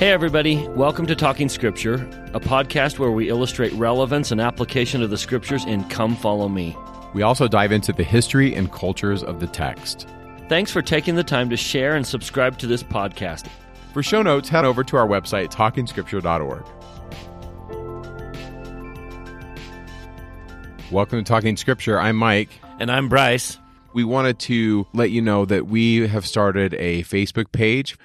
Hey, everybody. Welcome to Talking Scripture, a podcast where we illustrate relevance and application of the scriptures in Come Follow Me. We also dive into the history and cultures of the text. Thanks for taking the time to share and subscribe to this podcast. For show notes, head over to our website, talkingscripture.org. Welcome to Talking Scripture. I'm Mike. And I'm Bryce. We wanted to let you know that we have started a Facebook page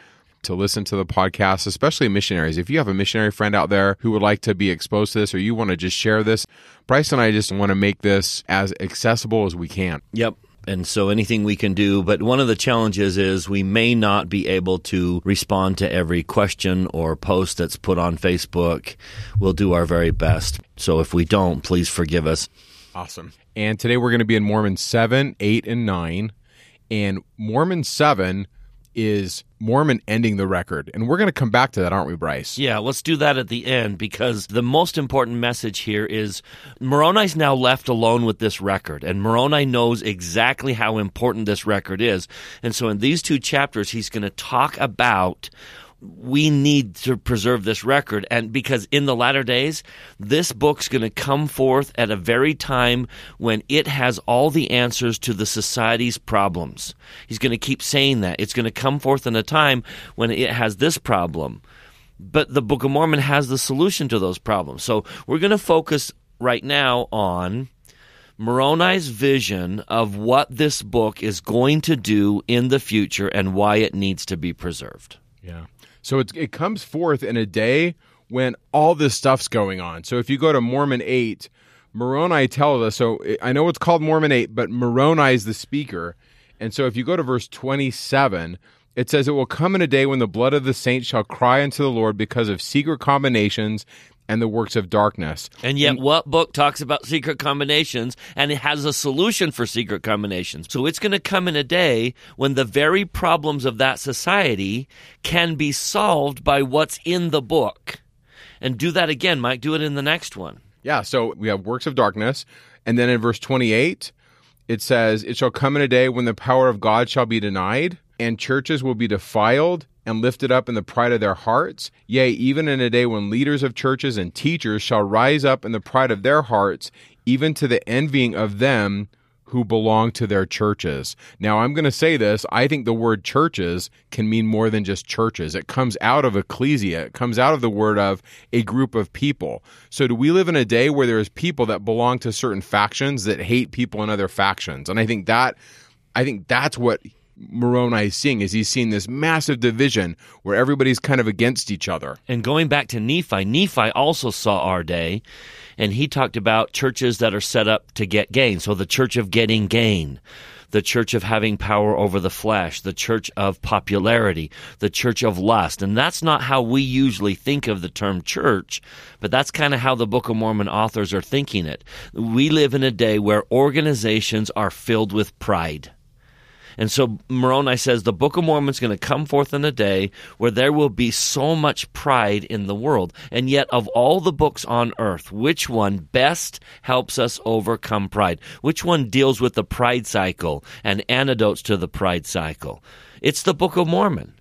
to listen to the podcast, especially missionaries. If you have a missionary friend out there who would like to be exposed to this or you want to just share this, Bryce and I just want to make this as accessible as we can. Yep. And so anything we can do, but one of the challenges is we may not be able to respond to every question or post that's put on Facebook. We'll do our very best. So if we don't, please forgive us. Awesome. And today we're going to be in Mormon 7, 8, and 9. And Mormon 7 is Mormon ending the record. And we're going to come back to that, aren't we, Bryce? Yeah, let's do that at the end because the most important message here is Moroni's now left alone with this record, and Moroni knows exactly how important this record is. And so in these two chapters, he's going to talk about we need to preserve this record. And because in the latter days this book's going to come forth at a very time when it has all the answers to the society's problems. He's going to keep saying that. It's going to come forth in a time when it has this problem. But the book of mormon has the solution to those problems. So we're going to focus right now on Moroni's vision of what this book is going to do in the future and why it needs to be preserved. Yeah. So it, it comes forth in a day when all this stuff's going on. So if you go to Mormon 8, Moroni tells us, so I know it's called Mormon 8, but Moroni is the speaker. And so if you go to verse 27, it says, It will come in a day when the blood of the saints shall cry unto the Lord because of secret combinations and the works of darkness. And yet, and, what book talks about secret combinations and it has a solution for secret combinations? So it's going to come in a day when the very problems of that society can be solved by what's in the book. And do that again, Mike. Do it in the next one. Yeah. So we have works of darkness. And then in verse 28, it says, It shall come in a day when the power of God shall be denied, and churches will be defiled and lifted up in the pride of their hearts. Yea, even in a day when leaders of churches and teachers shall rise up in the pride of their hearts, even to the envying of them who belong to their churches. Now, I'm going to say this. I think the word churches can mean more than just churches. It comes out of ecclesia, it comes out of the word of a group of people. So, do we live in a day where there's people that belong to certain factions that hate people in other factions? And I think that. I think that's what Moroni is seeing is he's seeing this massive division where everybody's kind of against each other. And going back to Nephi, Nephi also saw our day, and he talked about churches that are set up to get gain. So the church of getting gain, the church of having power over the flesh, the church of popularity, the church of lust. And that's not how we usually think of the term church, but that's kind of how the Book of Mormon authors are thinking it. We live in a day where organizations are filled with pride and so Moroni says the Book of Mormon is going to come forth in a day where there will be so much pride in the world. And yet, of all the books on earth, which one best helps us overcome pride? Which one deals with the pride cycle and antidotes to the pride cycle? It's the Book of Mormon.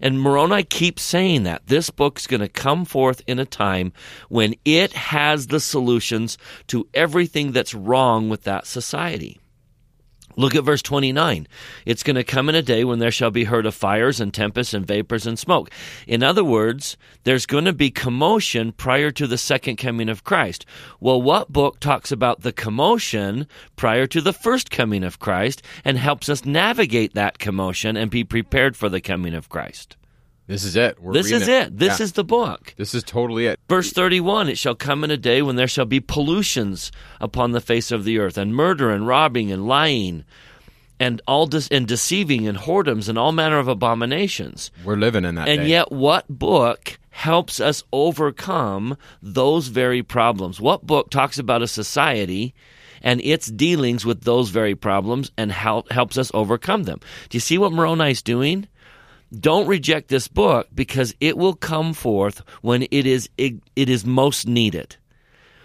And Moroni keeps saying that this book's going to come forth in a time when it has the solutions to everything that's wrong with that society. Look at verse 29. It's going to come in a day when there shall be heard of fires and tempests and vapors and smoke. In other words, there's going to be commotion prior to the second coming of Christ. Well, what book talks about the commotion prior to the first coming of Christ and helps us navigate that commotion and be prepared for the coming of Christ? This is it. We're this is it. it. This yeah. is the book. This is totally it. Verse 31 It shall come in a day when there shall be pollutions upon the face of the earth, and murder, and robbing, and lying, and all de- and deceiving, and whoredoms, and all manner of abominations. We're living in that And day. yet, what book helps us overcome those very problems? What book talks about a society? and its dealings with those very problems and help, helps us overcome them. Do you see what Moroni is doing? Don't reject this book because it will come forth when it is it, it is most needed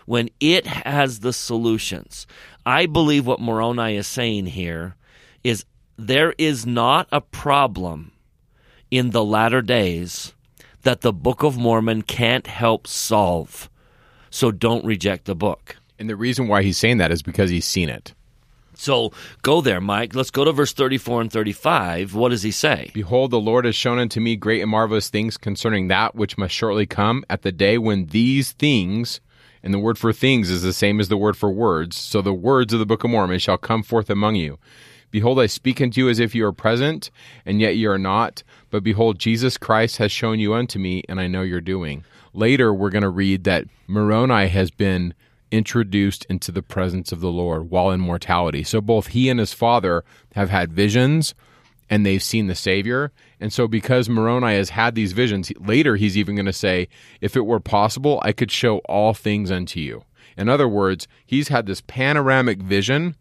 when it has the solutions i believe what moroni is saying here is there is not a problem in the latter days that the Book of Mormon can't help solve. So don't reject the book. And the reason why he's saying that is because he's seen it. So go there, Mike. Let's go to verse 34 and 35. What does he say? Behold, the Lord has shown unto me great and marvelous things concerning that which must shortly come at the day when these things, and the word for things is the same as the word for words, so the words of the Book of Mormon shall come forth among you. Behold, I speak unto you as if you were present, and yet you are not. But behold, Jesus Christ has shown you unto me, and I know you're doing. Later, we're going to read that Moroni has been introduced into the presence of the Lord while in mortality. So both he and his father have had visions and they've seen the Savior. And so, because Moroni has had these visions, later he's even going to say, If it were possible, I could show all things unto you. In other words, he's had this panoramic vision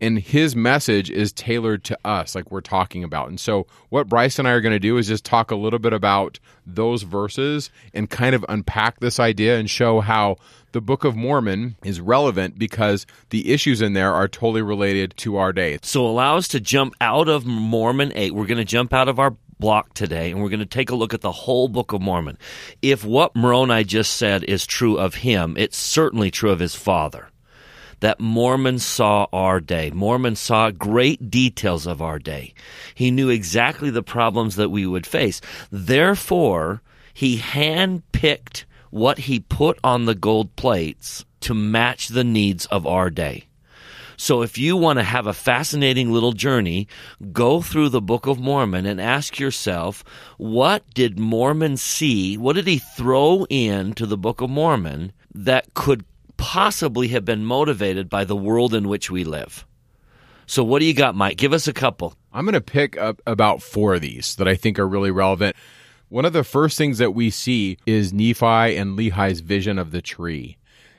and his message is tailored to us like we're talking about and so what bryce and i are going to do is just talk a little bit about those verses and kind of unpack this idea and show how the book of mormon is relevant because the issues in there are totally related to our day So allow us to jump out of Mormon 8. We're going to jump out of our block today and we're going to take a look at the whole Book of Mormon. If what Moroni just said is true of him, it's certainly true of his father. That Mormon saw our day. Mormon saw great details of our day. He knew exactly the problems that we would face. Therefore, he handpicked what he put on the gold plates to match the needs of our day. So if you want to have a fascinating little journey, go through the Book of Mormon and ask yourself, what did Mormon see? What did he throw into the Book of Mormon that could possibly have been motivated by the world in which we live? So what do you got, Mike? Give us a couple. I'm going to pick up about four of these that I think are really relevant. One of the first things that we see is Nephi and Lehi's vision of the tree.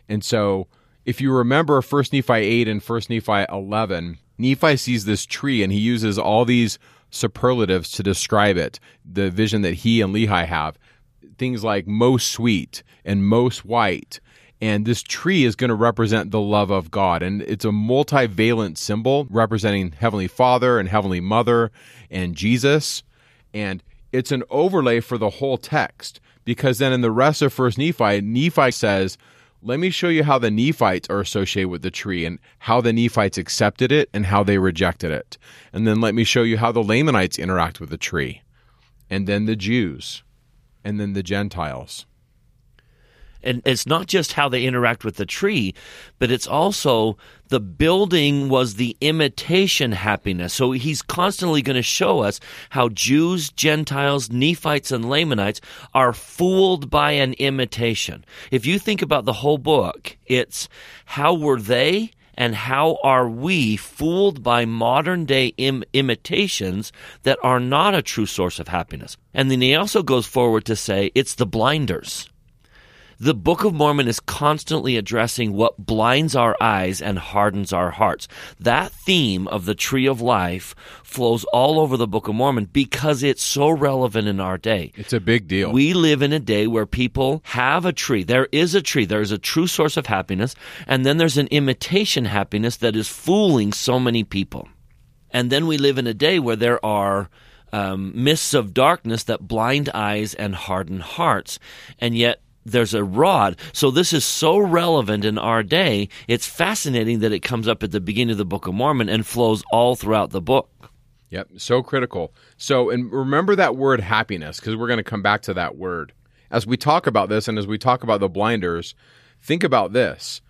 And so, if you remember 1 Nephi 8 and 1 Nephi 11, Nephi sees this tree and he uses all these superlatives to describe it, the vision that he and Lehi have. Things like most sweet and most white. And this tree is going to represent the love of God. And it's a multivalent symbol representing Heavenly Father and Heavenly Mother and Jesus. And it's an overlay for the whole text because then in the rest of First Nephi, Nephi says, "Let me show you how the Nephites are associated with the tree and how the Nephites accepted it and how they rejected it, and then let me show you how the Lamanites interact with the tree, and then the Jews, and then the Gentiles." And it's not just how they interact with the tree, but it's also the building was the imitation happiness. So he's constantly going to show us how Jews, Gentiles, Nephites, and Lamanites are fooled by an imitation. If you think about the whole book, it's how were they and how are we fooled by modern day Im- imitations that are not a true source of happiness? And then he also goes forward to say it's the blinders. The Book of Mormon is constantly addressing what blinds our eyes and hardens our hearts. That theme of the tree of life flows all over the Book of Mormon because it's so relevant in our day. It's a big deal. We live in a day where people have a tree. There is a tree. There is a true source of happiness. And then there's an imitation happiness that is fooling so many people. And then we live in a day where there are um, mists of darkness that blind eyes and harden hearts. And yet, there's a rod. So this is so relevant in our day. It's fascinating that it comes up at the beginning of the Book of Mormon and flows all throughout the book. Yep, so critical. So, and remember that word happiness because we're going to come back to that word. As we talk about this and as we talk about the blinders, think about this.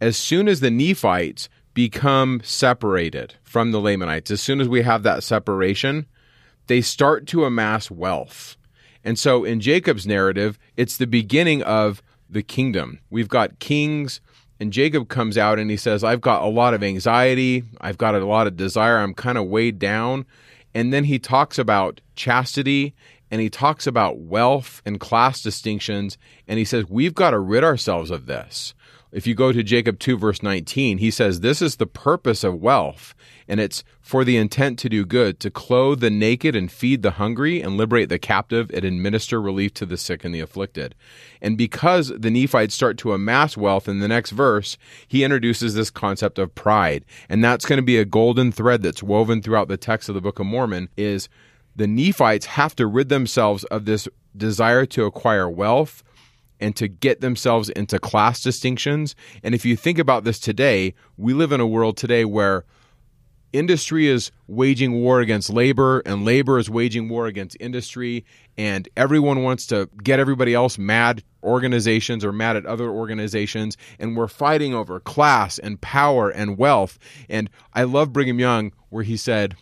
As soon as the Nephites become separated from the Lamanites, as soon as we have that separation, they start to amass wealth. And so in Jacob's narrative, it's the beginning of the kingdom. We've got kings, and Jacob comes out and he says, I've got a lot of anxiety, I've got a lot of desire, I'm kind of weighed down. And then he talks about chastity and he talks about wealth and class distinctions. And he says, We've got to rid ourselves of this. If you go to Jacob 2, verse 19, he says, This is the purpose of wealth, and it's for the intent to do good, to clothe the naked and feed the hungry, and liberate the captive, and administer relief to the sick and the afflicted. And because the Nephites start to amass wealth in the next verse, he introduces this concept of pride. And that's going to be a golden thread that's woven throughout the text of the Book of Mormon is the Nephites have to rid themselves of this desire to acquire wealth and to get themselves into class distinctions. And if you think about this today, we live in a world today where industry is waging war against labor and labor is waging war against industry. And everyone wants to get everybody else mad organizations or mad at other organizations. And we're fighting over class and power and wealth. And i love brigham young where he said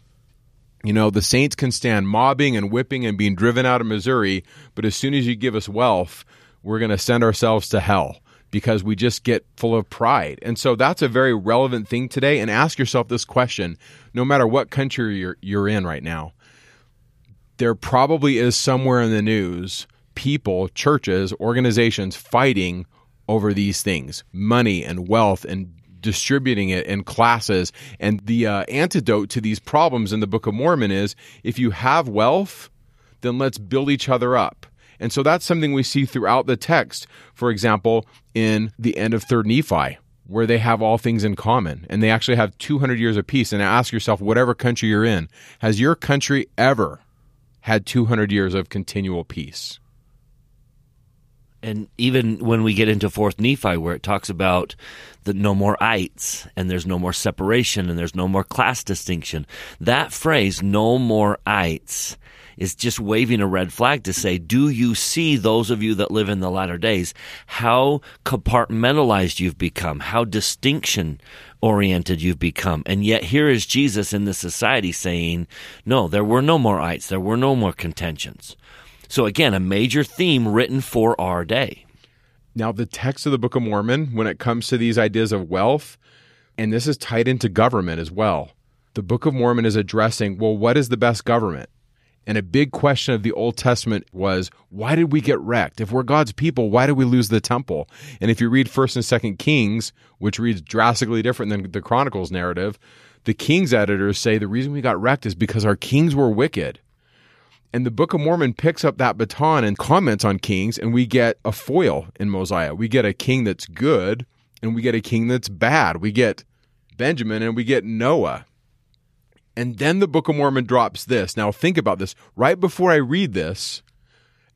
you know the saints can stand mobbing and whipping and being driven out of missouri but as soon as you give us wealth we're going to send ourselves to hell because we just get full of pride. And so that's a very relevant thing today. And ask yourself this question no matter what country you're, you're in right now, there probably is somewhere in the news people, churches, organizations fighting over these things money and wealth and distributing it in classes. And the uh, antidote to these problems in the Book of Mormon is if you have wealth, then let's build each other up. And so that's something we see throughout the text. For example, in the end of 3rd Nephi, where they have all things in common and they actually have 200 years of peace. And ask yourself, whatever country you're in, has your country ever had 200 years of continual peace? and even when we get into fourth nephi where it talks about the no more ites and there's no more separation and there's no more class distinction that phrase no more ites is just waving a red flag to say, do you see those of you that live in the latter days, how compartmentalized you've become, how distinction oriented you've become. And yet here is Jesus in the society saying, no, there were no more ites, there were no more contentions. So again, a major theme written for our day. Now, the text of the Book of Mormon, when it comes to these ideas of wealth, and this is tied into government as well. The Book of Mormon is addressing, well, what is the best government? And a big question of the Old Testament was, why did we get wrecked? If we're God's people, why did we lose the temple? And if you read 1st and 2nd Kings, which reads drastically different than the Chronicles narrative, the Kings editors say the reason we got wrecked is because our kings were wicked. And the Book of Mormon picks up that baton and comments on kings, and we get a foil in Mosiah. We get a king that's good, and we get a king that's bad. We get Benjamin, and we get Noah. And then the Book of Mormon drops this. Now, think about this. Right before I read this,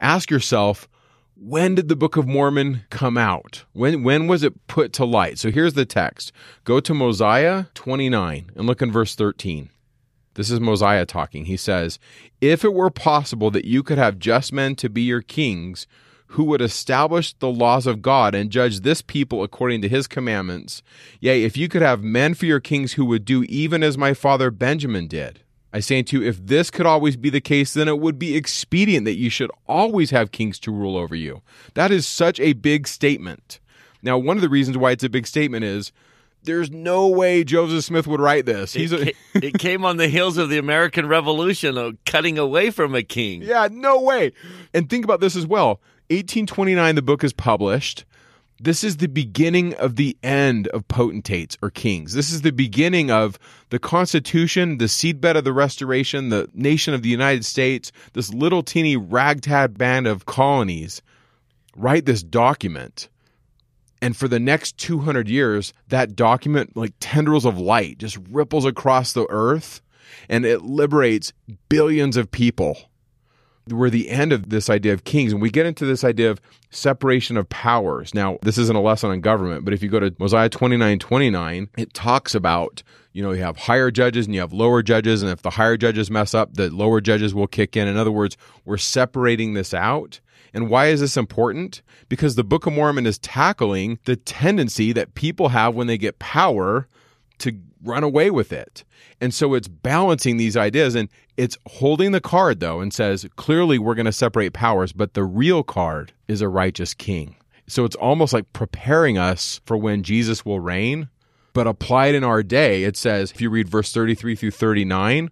ask yourself, when did the Book of Mormon come out? When, when was it put to light? So here's the text. Go to Mosiah 29 and look in verse 13. This is Mosiah talking. He says, If it were possible that you could have just men to be your kings, who would establish the laws of God and judge this people according to his commandments. Yea, if you could have men for your kings who would do even as my father Benjamin did. I say unto you, if this could always be the case, then it would be expedient that you should always have kings to rule over you. That is such a big statement. Now, one of the reasons why it's a big statement is there's no way Joseph Smith would write this. He's it, a- it came on the heels of the American Revolution, of cutting away from a king. Yeah, no way. And think about this as well. 1829, the book is published. This is the beginning of the end of potentates or kings. This is the beginning of the Constitution, the seedbed of the Restoration, the nation of the United States, this little teeny ragtag band of colonies write this document. And for the next 200 years, that document, like tendrils of light, just ripples across the earth and it liberates billions of people we're the end of this idea of kings and we get into this idea of separation of powers. Now this isn't a lesson on government but if you go to mosiah 29 29 it talks about you know you have higher judges and you have lower judges and if the higher judges mess up the lower judges will kick in. In other words we're separating this out. And why is this important? Because the book of mormon is tackling the tendency that people have when they get power to run away with it. And so it's balancing these ideas and it's holding the card though and says, clearly we're going to separate powers, but the real card is a righteous king. So it's almost like preparing us for when Jesus will reign. But applied in our day, it says, if you read verse 33 through 39,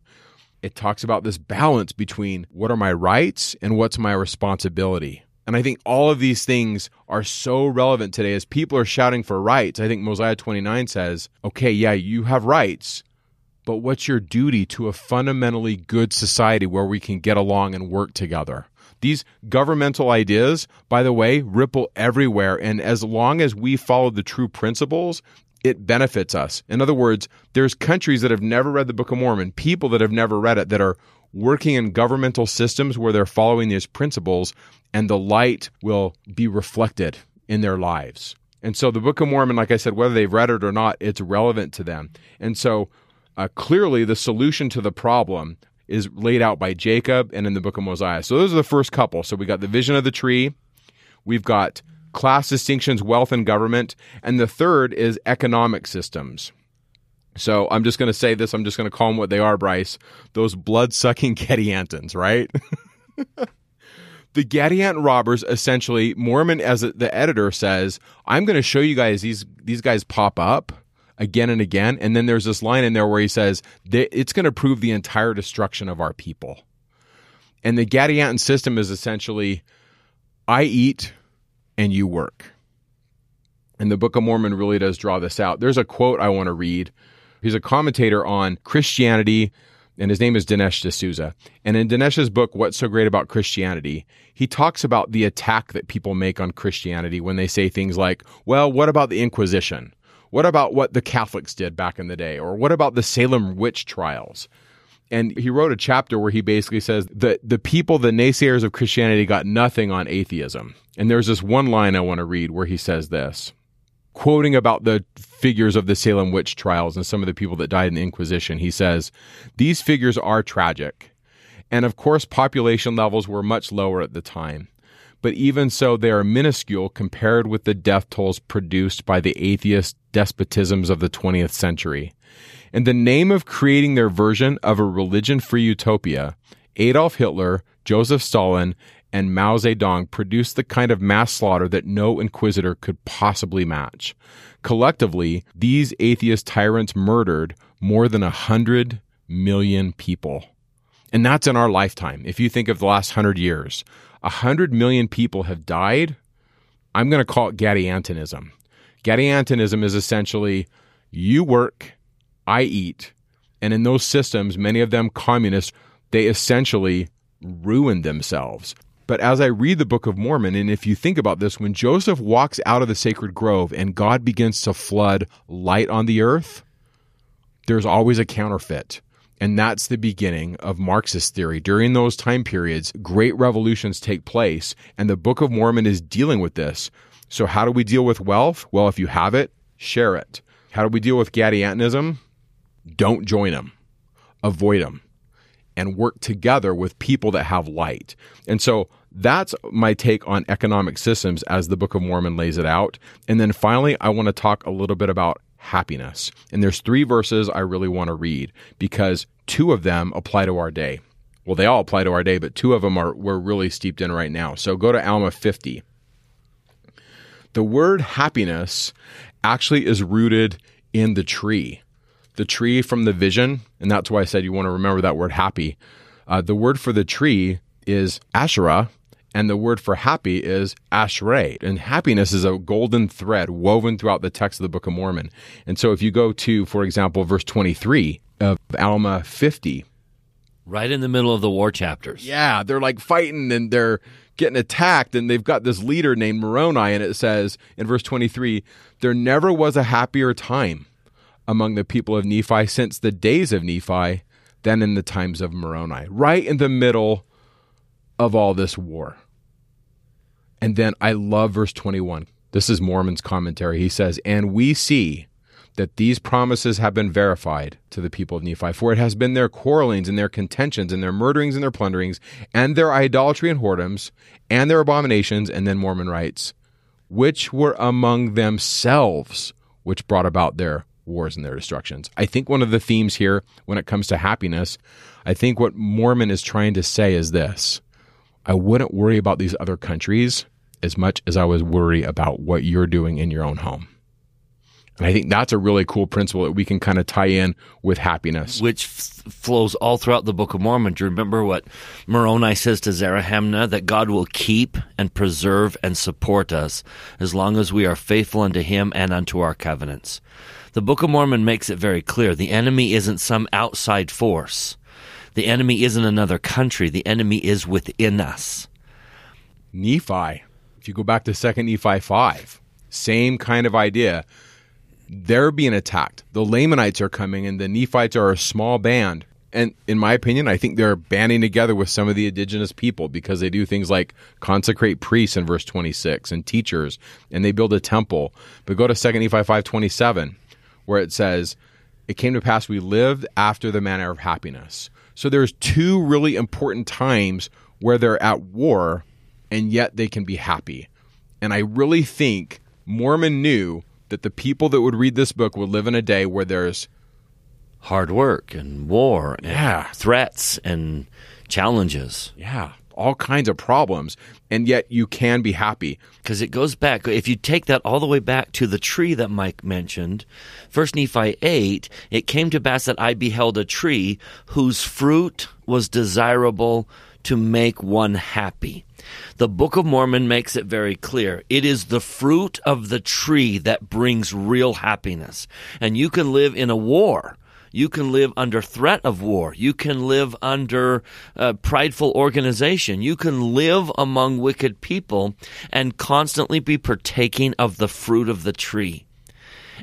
it talks about this balance between what are my rights and what's my responsibility. And I think all of these things are so relevant today as people are shouting for rights. I think Mosiah 29 says, okay, yeah, you have rights, but what's your duty to a fundamentally good society where we can get along and work together? These governmental ideas, by the way, ripple everywhere. And as long as we follow the true principles, it benefits us. In other words, there's countries that have never read the Book of Mormon, people that have never read it that are working in governmental systems where they're following these principles, and the light will be reflected in their lives. And so the Book of Mormon, like I said, whether they've read it or not, it's relevant to them. And so uh, clearly the solution to the problem is laid out by Jacob and in the Book of Mosiah. So those are the first couple. So we got the vision of the tree, we've got class distinctions, wealth, and government, and the third is economic systems. So I'm just going to say this. I'm just going to call them what they are, Bryce. Those blood sucking Gadiantons, right? the Gadianton robbers essentially, Mormon, as the editor says, I'm going to show you guys these these guys pop up again and again, and then there's this line in there where he says it's going to prove the entire destruction of our people. And the Gadianton system is essentially, I eat and you work. And the Book of Mormon really does draw this out. There's a quote I want to read He's a commentator on Christianity, and his name is Dinesh D'Souza. And in Dinesh's book, What's So Great About Christianity, he talks about the attack that people make on Christianity when they say things like, well, what about the Inquisition? What about what the Catholics did back in the day? Or what about the Salem witch trials? And he wrote a chapter where he basically says that the people, the naysayers of Christianity, got nothing on atheism. And there's this one line I want to read where he says this quoting about the figures of the Salem witch trials and some of the people that died in the Inquisition, he says, These figures are tragic. And of course, population levels were much lower at the time. But even so, they are minuscule compared with the death tolls produced by the atheist despotisms of the 20th century. In the name of creating their version of a religion free utopia, Adolf Hitler, Joseph Stalin, and Mao Zedong produced the kind of mass slaughter that no inquisitor could possibly match. Collectively, these atheist tyrants murdered more than a hundred million people. And that's in our lifetime. If you think of the last hundred years, a hundred million people have died. I'm going to call it Gadiantonism. Gadiantonism is essentially you work, I eat. And in those systems, many of them communist, they essentially ruined themselves. But as I read the Book of Mormon, and if you think about this, when Joseph walks out of the sacred grove and God begins to flood light on the earth, there's always a counterfeit. And that's the beginning of Marxist theory. During those time periods, great revolutions take place, and the Book of Mormon is dealing with this. So, how do we deal with wealth? Well, if you have it, share it. How do we deal with Gadiantonism? Don't join them, avoid them and work together with people that have light. And so that's my take on economic systems as the Book of Mormon lays it out. And then finally, I want to talk a little bit about happiness. And there's three verses I really want to read because two of them apply to our day. Well, they all apply to our day, but two of them are we're really steeped in right now. So go to Alma 50. The word happiness actually is rooted in the tree the tree from the vision, and that's why I said you want to remember that word happy. Uh, the word for the tree is Asherah, and the word for happy is Ashrei. And happiness is a golden thread woven throughout the text of the Book of Mormon. And so if you go to, for example, verse 23 of Alma 50, right in the middle of the war chapters. Yeah, they're like fighting and they're getting attacked, and they've got this leader named Moroni, and it says in verse 23 there never was a happier time among the people of Nephi since the days of Nephi than in the times of Moroni, right in the middle of all this war. And then I love verse 21. This is Mormon's commentary. He says, And we see that these promises have been verified to the people of Nephi, for it has been their quarrelings and their contentions and their murderings and their plunderings and their idolatry and whoredoms and their abominations. And then Mormon writes, which were among themselves, which brought about their wars and their destructions. I think one of the themes here when it comes to happiness, I think what Mormon is trying to say is this I wouldn't worry about these other countries as much as I was worry about what you're doing in your own home. And I think that's a really cool principle that we can kind of tie in with happiness. Which f- flows all throughout the Book of Mormon. Do you remember what Moroni says to Zerahemnah? That God will keep and preserve and support us as long as we are faithful unto Him and unto our covenants. The Book of Mormon makes it very clear the enemy isn't some outside force. The enemy isn't another country. The enemy is within us. Nephi, if you go back to 2nd Nephi 5, same kind of idea. They're being attacked. The Lamanites are coming, and the Nephites are a small band. And in my opinion, I think they're banding together with some of the indigenous people because they do things like consecrate priests in verse 26 and teachers, and they build a temple. But go to 2 Nephi 527, where it says, It came to pass we lived after the manner of happiness. So there's two really important times where they're at war, and yet they can be happy. And I really think Mormon knew that the people that would read this book would live in a day where there's Hard work and war and Yeah. threats and challenges. yeah, all kinds of problems, and yet you can be happy. because it goes back. If you take that all the way back to the tree that Mike mentioned, First Nephi eight, it came to pass that I beheld a tree whose fruit was desirable to make one happy. The Book of Mormon makes it very clear. It is the fruit of the tree that brings real happiness, and you can live in a war. You can live under threat of war. You can live under uh, prideful organization. You can live among wicked people and constantly be partaking of the fruit of the tree.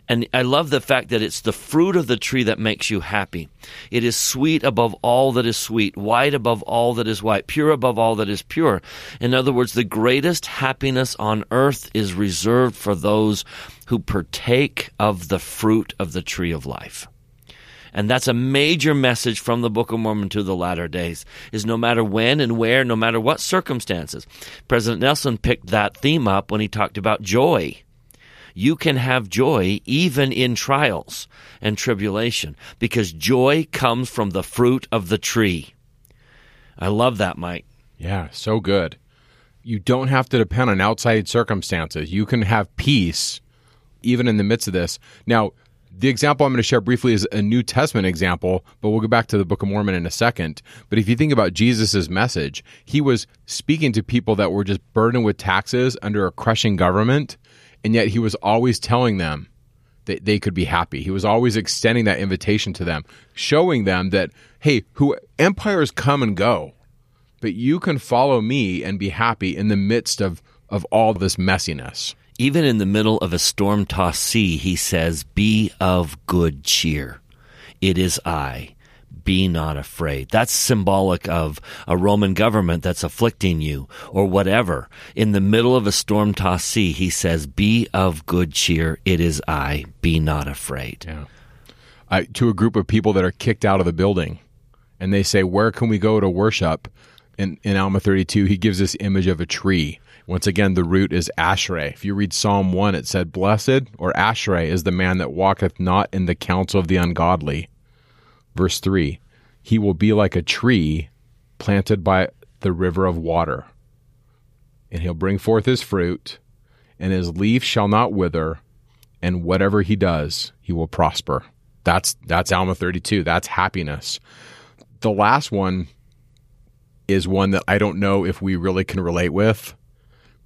And I love the fact that it's the fruit of the tree that makes you happy. It is sweet above all that is sweet, white above all that is white, pure above all that is pure. In other words, the greatest happiness on earth is reserved for those who partake of the fruit of the tree of life. And that's a major message from the Book of Mormon to the latter days is no matter when and where, no matter what circumstances. President Nelson picked that theme up when he talked about joy. You can have joy even in trials and tribulation because joy comes from the fruit of the tree. I love that, Mike. Yeah, so good. You don't have to depend on outside circumstances. You can have peace even in the midst of this. Now, the example I'm going to share briefly is a New Testament example, but we'll go back to the Book of Mormon in a second. But if you think about Jesus' message, he was speaking to people that were just burdened with taxes under a crushing government, and yet he was always telling them that they could be happy. He was always extending that invitation to them, showing them that, hey, who empires come and go, but you can follow me and be happy in the midst of, of all this messiness. Even in the middle of a storm tossed sea, he says, Be of good cheer. It is I. Be not afraid. That's symbolic of a Roman government that's afflicting you or whatever. In the middle of a storm tossed sea, he says, Be of good cheer. It is I. Be not afraid. Yeah. Uh, to a group of people that are kicked out of the building, and they say, "Where can we go to worship?" In in Alma 32, he gives this image of a tree. Once again, the root is Ashrei. If you read Psalm 1, it said, Blessed or Ashrei is the man that walketh not in the counsel of the ungodly. Verse 3 He will be like a tree planted by the river of water, and he'll bring forth his fruit, and his leaf shall not wither, and whatever he does, he will prosper. That's that's Alma 32. That's happiness. The last one is one that I don't know if we really can relate with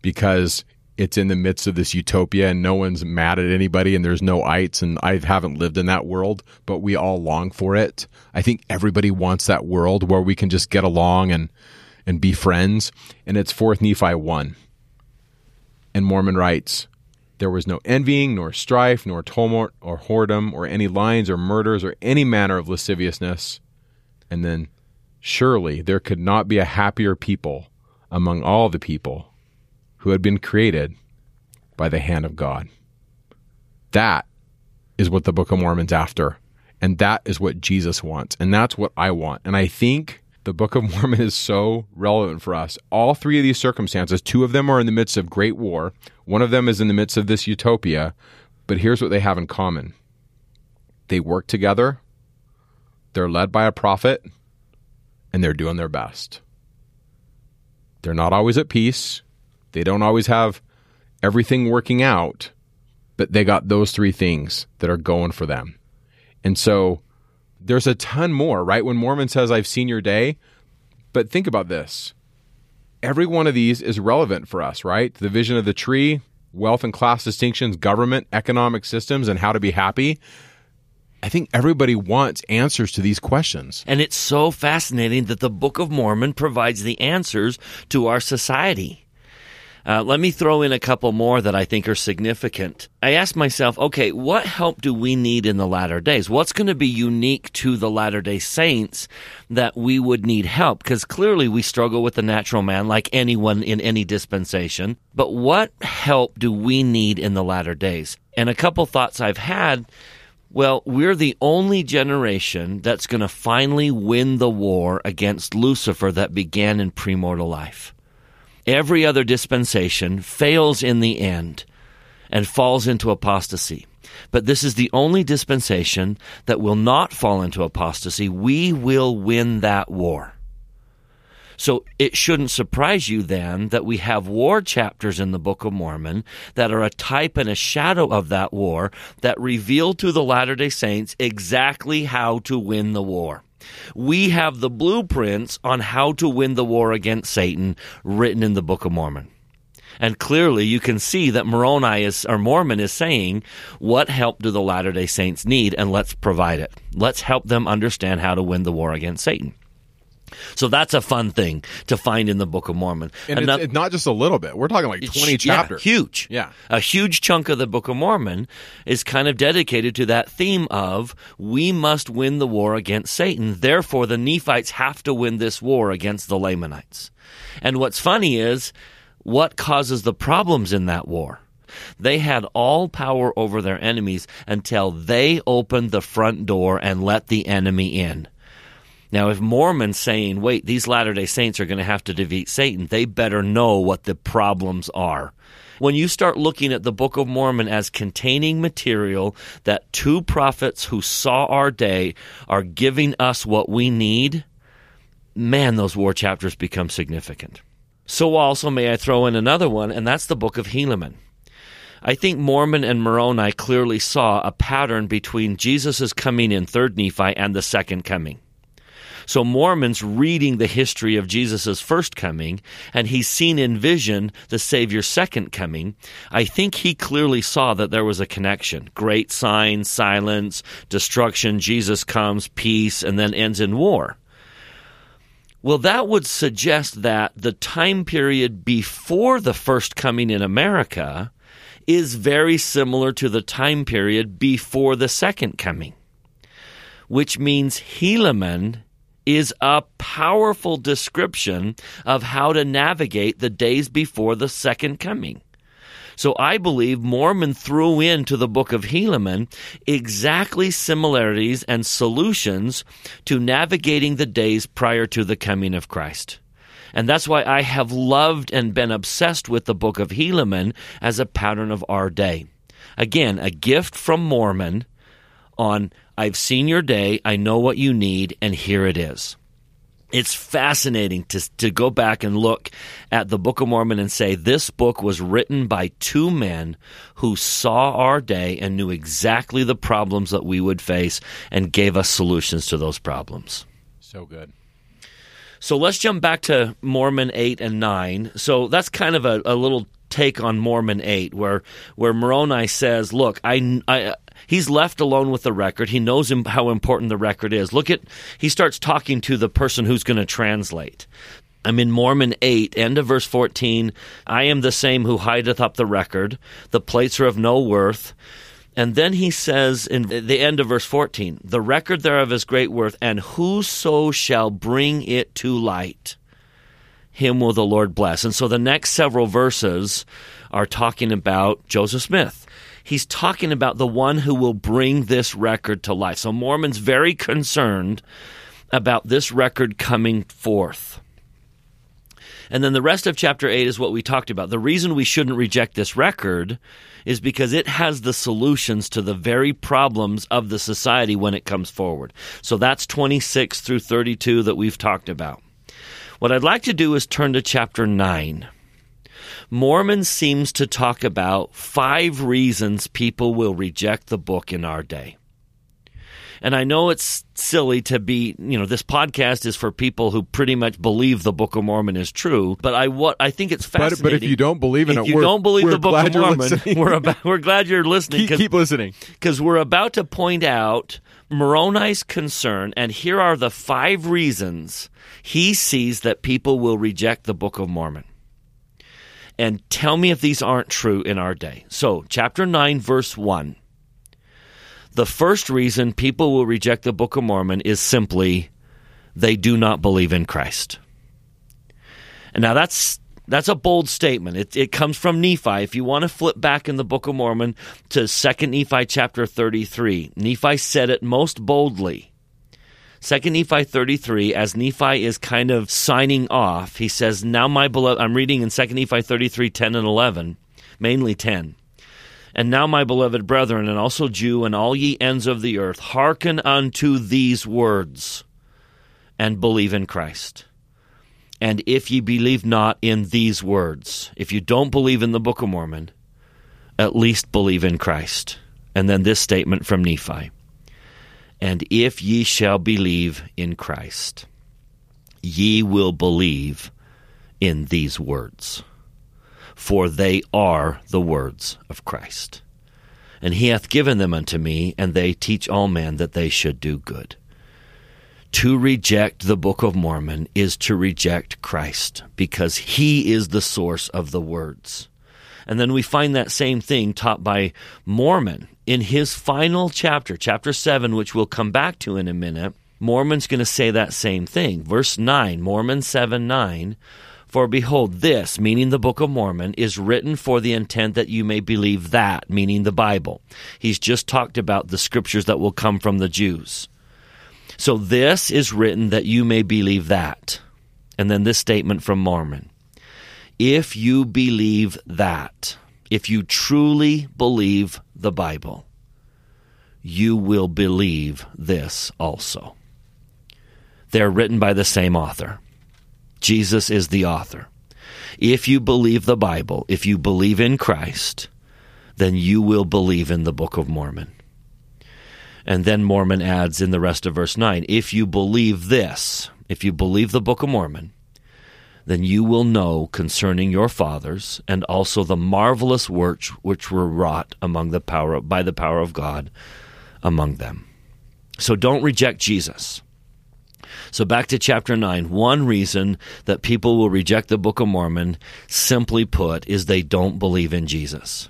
because it's in the midst of this utopia and no one's mad at anybody and there's no ites and I haven't lived in that world, but we all long for it. I think everybody wants that world where we can just get along and and be friends. And it's fourth Nephi one. And Mormon writes, there was no envying, nor strife, nor tumult, or whoredom, or any lyings, or murders, or any manner of lasciviousness. And then, surely there could not be a happier people among all the people who had been created by the hand of God. That is what the Book of Mormon's after. And that is what Jesus wants. And that's what I want. And I think the Book of Mormon is so relevant for us. All three of these circumstances, two of them are in the midst of great war, one of them is in the midst of this utopia. But here's what they have in common they work together, they're led by a prophet, and they're doing their best. They're not always at peace, they don't always have everything working out, but they got those three things that are going for them. And so there's a ton more, right? When Mormon says, I've seen your day, but think about this. Every one of these is relevant for us, right? The vision of the tree, wealth and class distinctions, government, economic systems, and how to be happy. I think everybody wants answers to these questions. And it's so fascinating that the Book of Mormon provides the answers to our society. Uh, let me throw in a couple more that I think are significant. I asked myself, okay, what help do we need in the latter days? What's going to be unique to the latter day saints that we would need help? Because clearly we struggle with the natural man like anyone in any dispensation. But what help do we need in the latter days? And a couple thoughts I've had. Well, we're the only generation that's going to finally win the war against Lucifer that began in premortal life. Every other dispensation fails in the end and falls into apostasy. But this is the only dispensation that will not fall into apostasy. We will win that war. So it shouldn't surprise you then that we have war chapters in the Book of Mormon that are a type and a shadow of that war that reveal to the Latter day Saints exactly how to win the war. We have the blueprints on how to win the war against Satan written in the Book of Mormon. And clearly you can see that Moroni is, or Mormon is saying, what help do the Latter day Saints need? And let's provide it. Let's help them understand how to win the war against Satan. So that's a fun thing to find in the Book of Mormon. And it's, it's not just a little bit. We're talking like 20 chapters. Yeah, huge. Yeah. A huge chunk of the Book of Mormon is kind of dedicated to that theme of we must win the war against Satan. Therefore, the Nephites have to win this war against the Lamanites. And what's funny is what causes the problems in that war? They had all power over their enemies until they opened the front door and let the enemy in. Now, if Mormon's saying, wait, these Latter day Saints are going to have to defeat Satan, they better know what the problems are. When you start looking at the Book of Mormon as containing material that two prophets who saw our day are giving us what we need, man, those war chapters become significant. So, also, may I throw in another one, and that's the Book of Helaman. I think Mormon and Moroni clearly saw a pattern between Jesus' coming in 3rd Nephi and the second coming. So Mormon's reading the history of Jesus' first coming, and he's seen in vision the Savior's second coming. I think he clearly saw that there was a connection. Great signs, silence, destruction, Jesus comes, peace, and then ends in war. Well, that would suggest that the time period before the first coming in America is very similar to the time period before the second coming, which means Helaman is a powerful description of how to navigate the days before the second coming. So I believe Mormon threw into the book of Helaman exactly similarities and solutions to navigating the days prior to the coming of Christ. And that's why I have loved and been obsessed with the book of Helaman as a pattern of our day. Again, a gift from Mormon on I've seen your day, I know what you need, and here it is. It's fascinating to, to go back and look at the Book of Mormon and say this book was written by two men who saw our day and knew exactly the problems that we would face and gave us solutions to those problems. So good. So let's jump back to Mormon 8 and 9. So that's kind of a, a little take on Mormon 8 where where Moroni says, "Look, I, I He's left alone with the record. He knows how important the record is. Look at, he starts talking to the person who's going to translate. I'm in Mormon 8, end of verse 14. I am the same who hideth up the record. The plates are of no worth. And then he says in the end of verse 14, the record thereof is great worth, and whoso shall bring it to light, him will the Lord bless. And so the next several verses are talking about Joseph Smith he's talking about the one who will bring this record to life. So Mormon's very concerned about this record coming forth. And then the rest of chapter 8 is what we talked about. The reason we shouldn't reject this record is because it has the solutions to the very problems of the society when it comes forward. So that's 26 through 32 that we've talked about. What I'd like to do is turn to chapter 9. Mormon seems to talk about five reasons people will reject the book in our day. And I know it's silly to be, you know, this podcast is for people who pretty much believe the Book of Mormon is true. But I what I think it's fascinating. But, but if you don't believe in if it, you don't believe the Book of Mormon, we're about, we're glad you're listening. Keep, keep listening because we're about to point out Moroni's concern, and here are the five reasons he sees that people will reject the Book of Mormon. And tell me if these aren't true in our day. So, chapter 9, verse 1. The first reason people will reject the Book of Mormon is simply they do not believe in Christ. And now that's that's a bold statement. It, it comes from Nephi. If you want to flip back in the Book of Mormon to 2 Nephi chapter 33, Nephi said it most boldly. 2 Nephi 33, as Nephi is kind of signing off, he says, Now my beloved, I'm reading in 2 Nephi 33, 10 and 11, mainly 10. And now, my beloved brethren, and also Jew, and all ye ends of the earth, hearken unto these words, and believe in Christ. And if ye believe not in these words, if you don't believe in the Book of Mormon, at least believe in Christ. And then this statement from Nephi And if ye shall believe in Christ, ye will believe in these words, for they are the words of Christ. And he hath given them unto me, and they teach all men that they should do good. To reject the Book of Mormon is to reject Christ because he is the source of the words. And then we find that same thing taught by Mormon in his final chapter, chapter 7, which we'll come back to in a minute. Mormon's going to say that same thing. Verse 9, Mormon 7 9. For behold, this, meaning the Book of Mormon, is written for the intent that you may believe that, meaning the Bible. He's just talked about the scriptures that will come from the Jews. So this is written that you may believe that. And then this statement from Mormon. If you believe that, if you truly believe the Bible, you will believe this also. They're written by the same author. Jesus is the author. If you believe the Bible, if you believe in Christ, then you will believe in the Book of Mormon. And then Mormon adds in the rest of verse 9 if you believe this, if you believe the Book of Mormon, then you will know concerning your fathers and also the marvelous works which were wrought among the power by the power of God among them. So don't reject Jesus. So back to chapter 9. One reason that people will reject the Book of Mormon, simply put, is they don't believe in Jesus.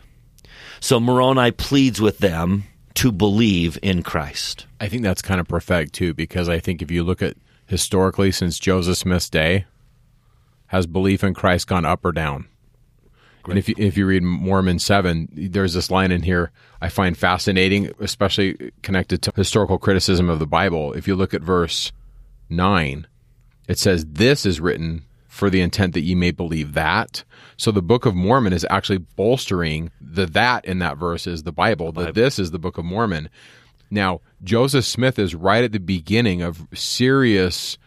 So Moroni pleads with them to believe in Christ. I think that's kind of prophetic too, because I think if you look at historically since Joseph Smith's day, has belief in Christ gone up or down? Great. And if you, if you read Mormon 7, there's this line in here I find fascinating, especially connected to historical criticism of the Bible. If you look at verse 9, it says, This is written for the intent that ye may believe that. So the Book of Mormon is actually bolstering the that in that verse is the Bible. The this is the Book of Mormon. Now, Joseph Smith is right at the beginning of serious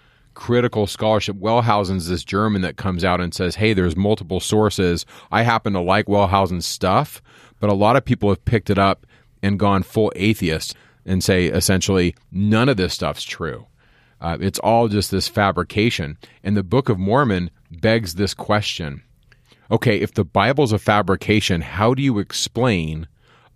critical scholarship. Wellhausen's this German that comes out and says, Hey, there's multiple sources. I happen to like Wellhausen's stuff, but a lot of people have picked it up and gone full atheist and say essentially none of this stuff's true. Uh, it's all just this fabrication. And the Book of Mormon begs this question okay, if the Bible's a fabrication, how do you explain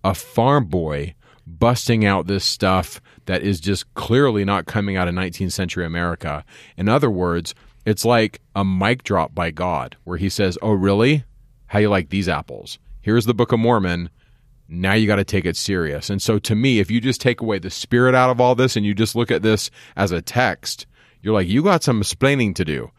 a farm boy busting out this stuff that is just clearly not coming out of 19th century America? In other words, it's like a mic drop by God where he says, Oh, really? How you like these apples? Here's the Book of Mormon now you got to take it serious. And so to me, if you just take away the spirit out of all this and you just look at this as a text, you're like, you got some explaining to do.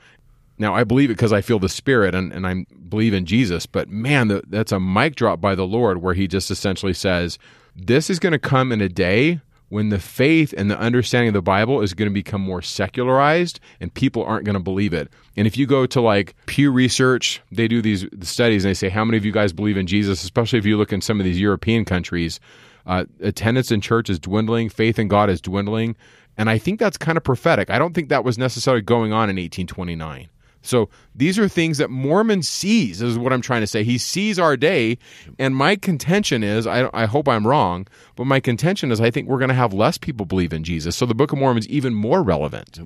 Now, I believe it because I feel the spirit and, and I believe in Jesus, but man, the, that's a mic drop by the Lord where he just essentially says, this is going to come in a day when the faith and the understanding of the Bible is going to become more secularized and people aren't going to believe it. And if you go to like Pew Research, they do these studies and they say, How many of you guys believe in Jesus? Especially if you look in some of these European countries, uh, attendance in church is dwindling, faith in God is dwindling. And I think that's kind of prophetic. I don't think that was necessarily going on in 1829. So these are things that Mormon sees, is what I'm trying to say. He sees our day. And my contention is I, I hope I'm wrong, but my contention is I think we're going to have less people believe in Jesus. So the Book of Mormon is even more relevant.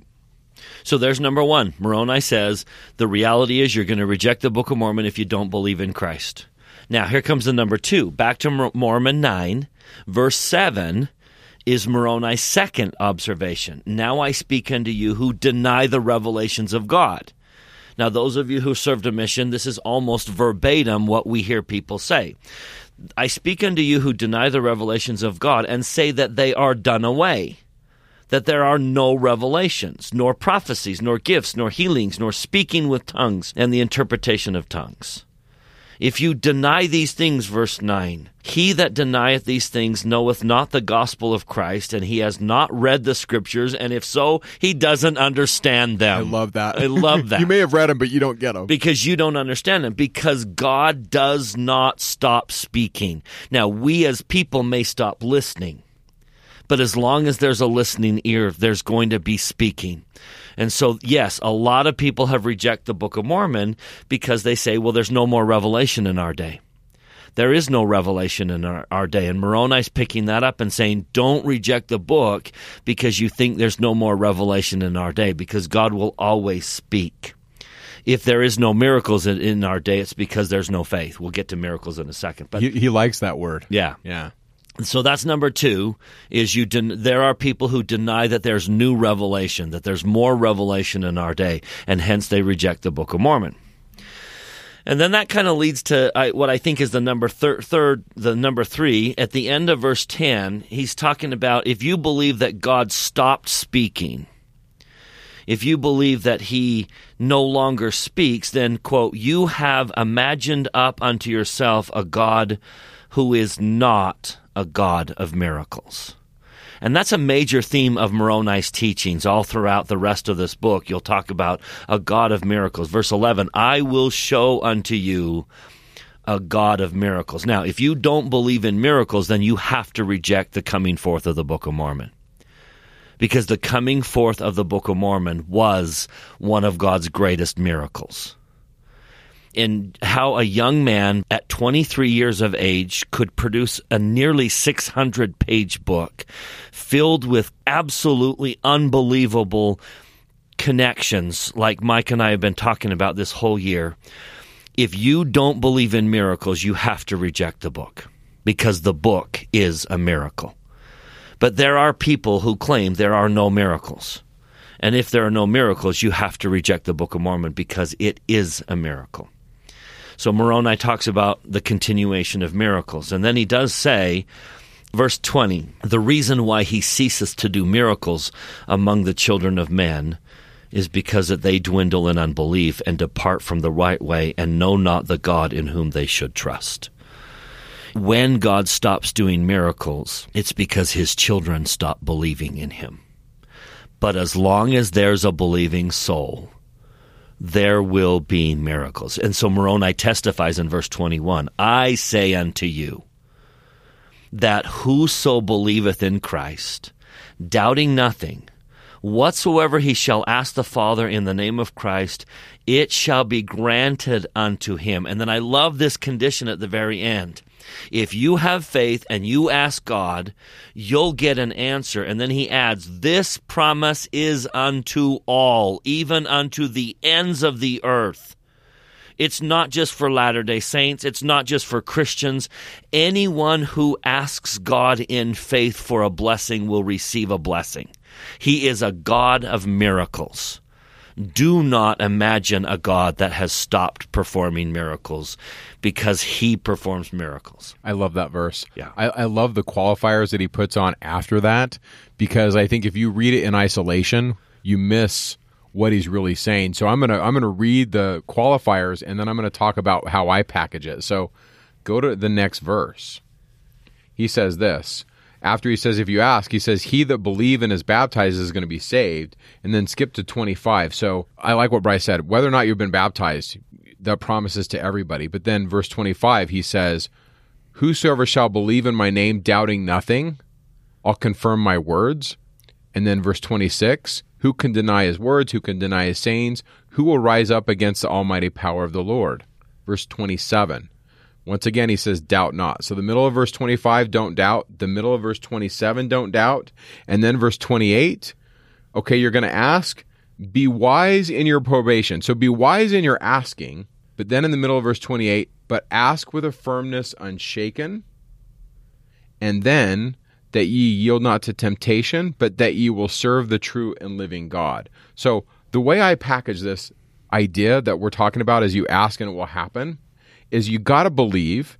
So there's number one. Moroni says the reality is you're going to reject the Book of Mormon if you don't believe in Christ. Now, here comes the number two. Back to Mormon 9, verse 7 is Moroni's second observation. Now I speak unto you who deny the revelations of God. Now, those of you who served a mission, this is almost verbatim what we hear people say. I speak unto you who deny the revelations of God and say that they are done away that there are no revelations, nor prophecies, nor gifts, nor healings, nor speaking with tongues, and the interpretation of tongues. If you deny these things, verse 9, he that denieth these things knoweth not the gospel of Christ, and he has not read the scriptures, and if so, he doesn't understand them. I love that. I love that. you may have read them, but you don't get them. Because you don't understand them. Because God does not stop speaking. Now, we as people may stop listening, but as long as there's a listening ear, there's going to be speaking. And so, yes, a lot of people have rejected the Book of Mormon because they say, well, there's no more revelation in our day. There is no revelation in our, our day. And Moroni's picking that up and saying, don't reject the book because you think there's no more revelation in our day, because God will always speak. If there is no miracles in, in our day, it's because there's no faith. We'll get to miracles in a second. But he, he likes that word. yeah, Yeah. So that's number two is you den- there are people who deny that there's new revelation that there's more revelation in our day and hence they reject the book of mormon and then that kind of leads to I, what I think is the number thir- third, the number three. At the end of verse 10, he's talking about if you believe that God stopped speaking, if you believe that he no longer speaks, then, quote, you have imagined up unto yourself a God who is not a God of miracles. And that's a major theme of Moroni's teachings all throughout the rest of this book. You'll talk about a God of miracles. Verse 11, I will show unto you a God of miracles. Now, if you don't believe in miracles, then you have to reject the coming forth of the Book of Mormon. Because the coming forth of the Book of Mormon was one of God's greatest miracles in how a young man at 23 years of age could produce a nearly 600 page book filled with absolutely unbelievable connections like Mike and I have been talking about this whole year. If you don't believe in miracles, you have to reject the book because the book is a miracle. But there are people who claim there are no miracles. And if there are no miracles, you have to reject the Book of Mormon because it is a miracle. So Moroni talks about the continuation of miracles. And then he does say, verse 20, the reason why he ceases to do miracles among the children of men is because that they dwindle in unbelief and depart from the right way and know not the God in whom they should trust. When God stops doing miracles, it's because his children stop believing in him. But as long as there's a believing soul, there will be miracles. And so Moroni testifies in verse 21 I say unto you that whoso believeth in Christ, doubting nothing, whatsoever he shall ask the Father in the name of Christ, it shall be granted unto him. And then I love this condition at the very end. If you have faith and you ask God, you'll get an answer. And then he adds, This promise is unto all, even unto the ends of the earth. It's not just for Latter day Saints. It's not just for Christians. Anyone who asks God in faith for a blessing will receive a blessing. He is a God of miracles. Do not imagine a God that has stopped performing miracles because he performs miracles. I love that verse. Yeah. I, I love the qualifiers that he puts on after that because I think if you read it in isolation, you miss what he's really saying. So I'm gonna I'm gonna read the qualifiers and then I'm gonna talk about how I package it. So go to the next verse. He says this. After he says, if you ask, he says, he that believe and is baptized is going to be saved. And then skip to 25. So I like what Bryce said. Whether or not you've been baptized, that promises to everybody. But then verse 25, he says, Whosoever shall believe in my name, doubting nothing, I'll confirm my words. And then verse 26, who can deny his words? Who can deny his sayings? Who will rise up against the almighty power of the Lord? Verse 27. Once again, he says, doubt not. So the middle of verse 25, don't doubt. The middle of verse 27, don't doubt. And then verse 28, okay, you're going to ask, be wise in your probation. So be wise in your asking. But then in the middle of verse 28, but ask with a firmness unshaken. And then that ye yield not to temptation, but that ye will serve the true and living God. So the way I package this idea that we're talking about is you ask and it will happen is you got to believe.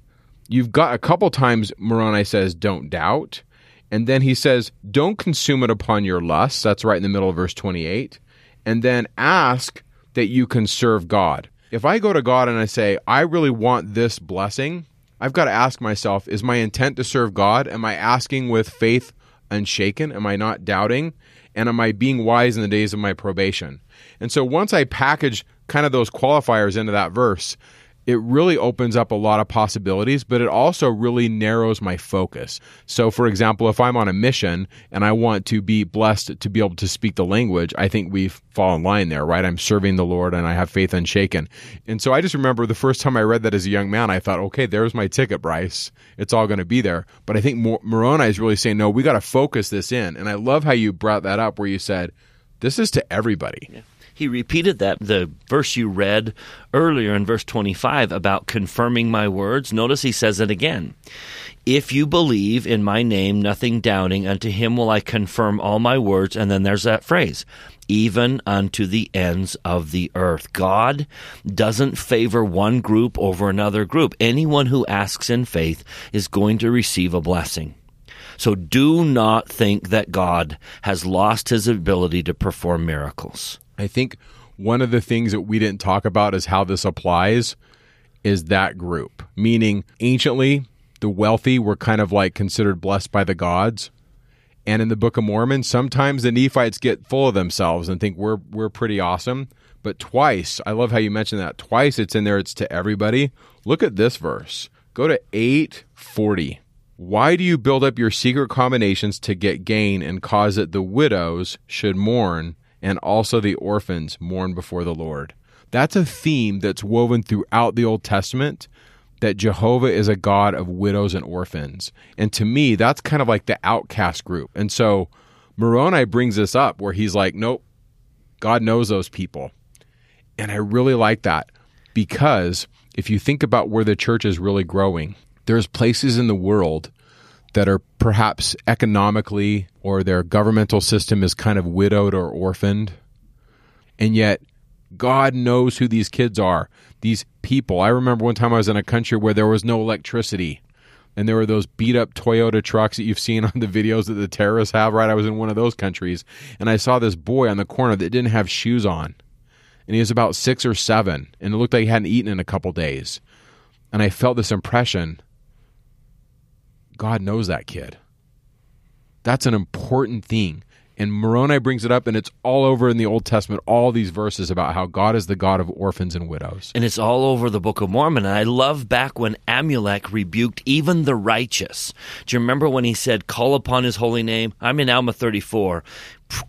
You've got a couple times Moroni says don't doubt. And then he says don't consume it upon your lusts. That's right in the middle of verse 28. And then ask that you can serve God. If I go to God and I say, I really want this blessing, I've got to ask myself, is my intent to serve God? Am I asking with faith unshaken? Am I not doubting? And am I being wise in the days of my probation? And so once I package kind of those qualifiers into that verse, it really opens up a lot of possibilities, but it also really narrows my focus. So, for example, if I'm on a mission and I want to be blessed to be able to speak the language, I think we fall in line there, right? I'm serving the Lord and I have faith unshaken. And so I just remember the first time I read that as a young man, I thought, okay, there's my ticket, Bryce. It's all going to be there. But I think Moroni is really saying, no, we got to focus this in. And I love how you brought that up where you said, this is to everybody. Yeah he repeated that the verse you read earlier in verse 25 about confirming my words. Notice he says it again. If you believe in my name, nothing doubting, unto him will I confirm all my words. And then there's that phrase, even unto the ends of the earth. God doesn't favor one group over another group. Anyone who asks in faith is going to receive a blessing. So do not think that God has lost his ability to perform miracles. I think one of the things that we didn't talk about is how this applies is that group, meaning anciently, the wealthy were kind of like considered blessed by the gods. And in the Book of Mormon, sometimes the Nephites get full of themselves and think we're we're pretty awesome. But twice, I love how you mentioned that. Twice it's in there, it's to everybody. Look at this verse. Go to 840. Why do you build up your secret combinations to get gain and cause that the widows should mourn and also the orphans mourn before the Lord. That's a theme that's woven throughout the Old Testament that Jehovah is a God of widows and orphans. And to me, that's kind of like the outcast group. And so Moroni brings this up where he's like, nope, God knows those people. And I really like that because if you think about where the church is really growing, there's places in the world that are perhaps economically or their governmental system is kind of widowed or orphaned. And yet, God knows who these kids are, these people. I remember one time I was in a country where there was no electricity. And there were those beat up Toyota trucks that you've seen on the videos that the terrorists have, right? I was in one of those countries. And I saw this boy on the corner that didn't have shoes on. And he was about six or seven. And it looked like he hadn't eaten in a couple days. And I felt this impression God knows that kid. That's an important thing. And Moroni brings it up, and it's all over in the Old Testament, all these verses about how God is the God of orphans and widows. And it's all over the Book of Mormon. And I love back when Amulek rebuked even the righteous. Do you remember when he said, Call upon his holy name? I'm in Alma 34.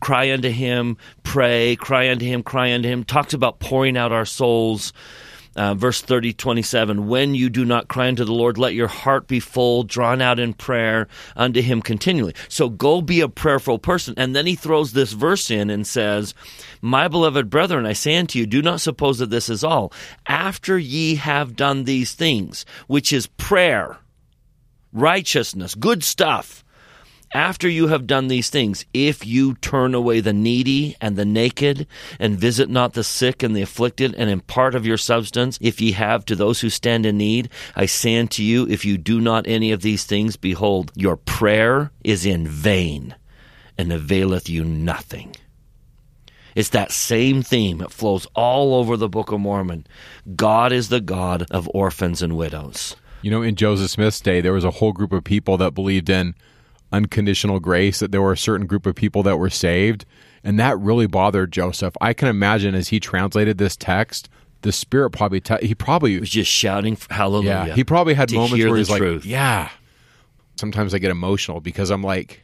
Cry unto him, pray, cry unto him, cry unto him. Talks about pouring out our souls. Uh, verse 30, 27, when you do not cry unto the Lord, let your heart be full, drawn out in prayer unto him continually. So go be a prayerful person. And then he throws this verse in and says, My beloved brethren, I say unto you, do not suppose that this is all. After ye have done these things, which is prayer, righteousness, good stuff, after you have done these things, if you turn away the needy and the naked, and visit not the sick and the afflicted, and impart of your substance, if ye have to those who stand in need, I say unto you, if you do not any of these things, behold, your prayer is in vain, and availeth you nothing. It's that same theme. It flows all over the Book of Mormon. God is the God of orphans and widows. You know, in Joseph Smith's day, there was a whole group of people that believed in unconditional grace, that there were a certain group of people that were saved. And that really bothered Joseph. I can imagine as he translated this text, the Spirit probably, te- he probably was just shouting hallelujah. Yeah, he probably had moments where he's truth. like, yeah. Sometimes I get emotional because I'm like,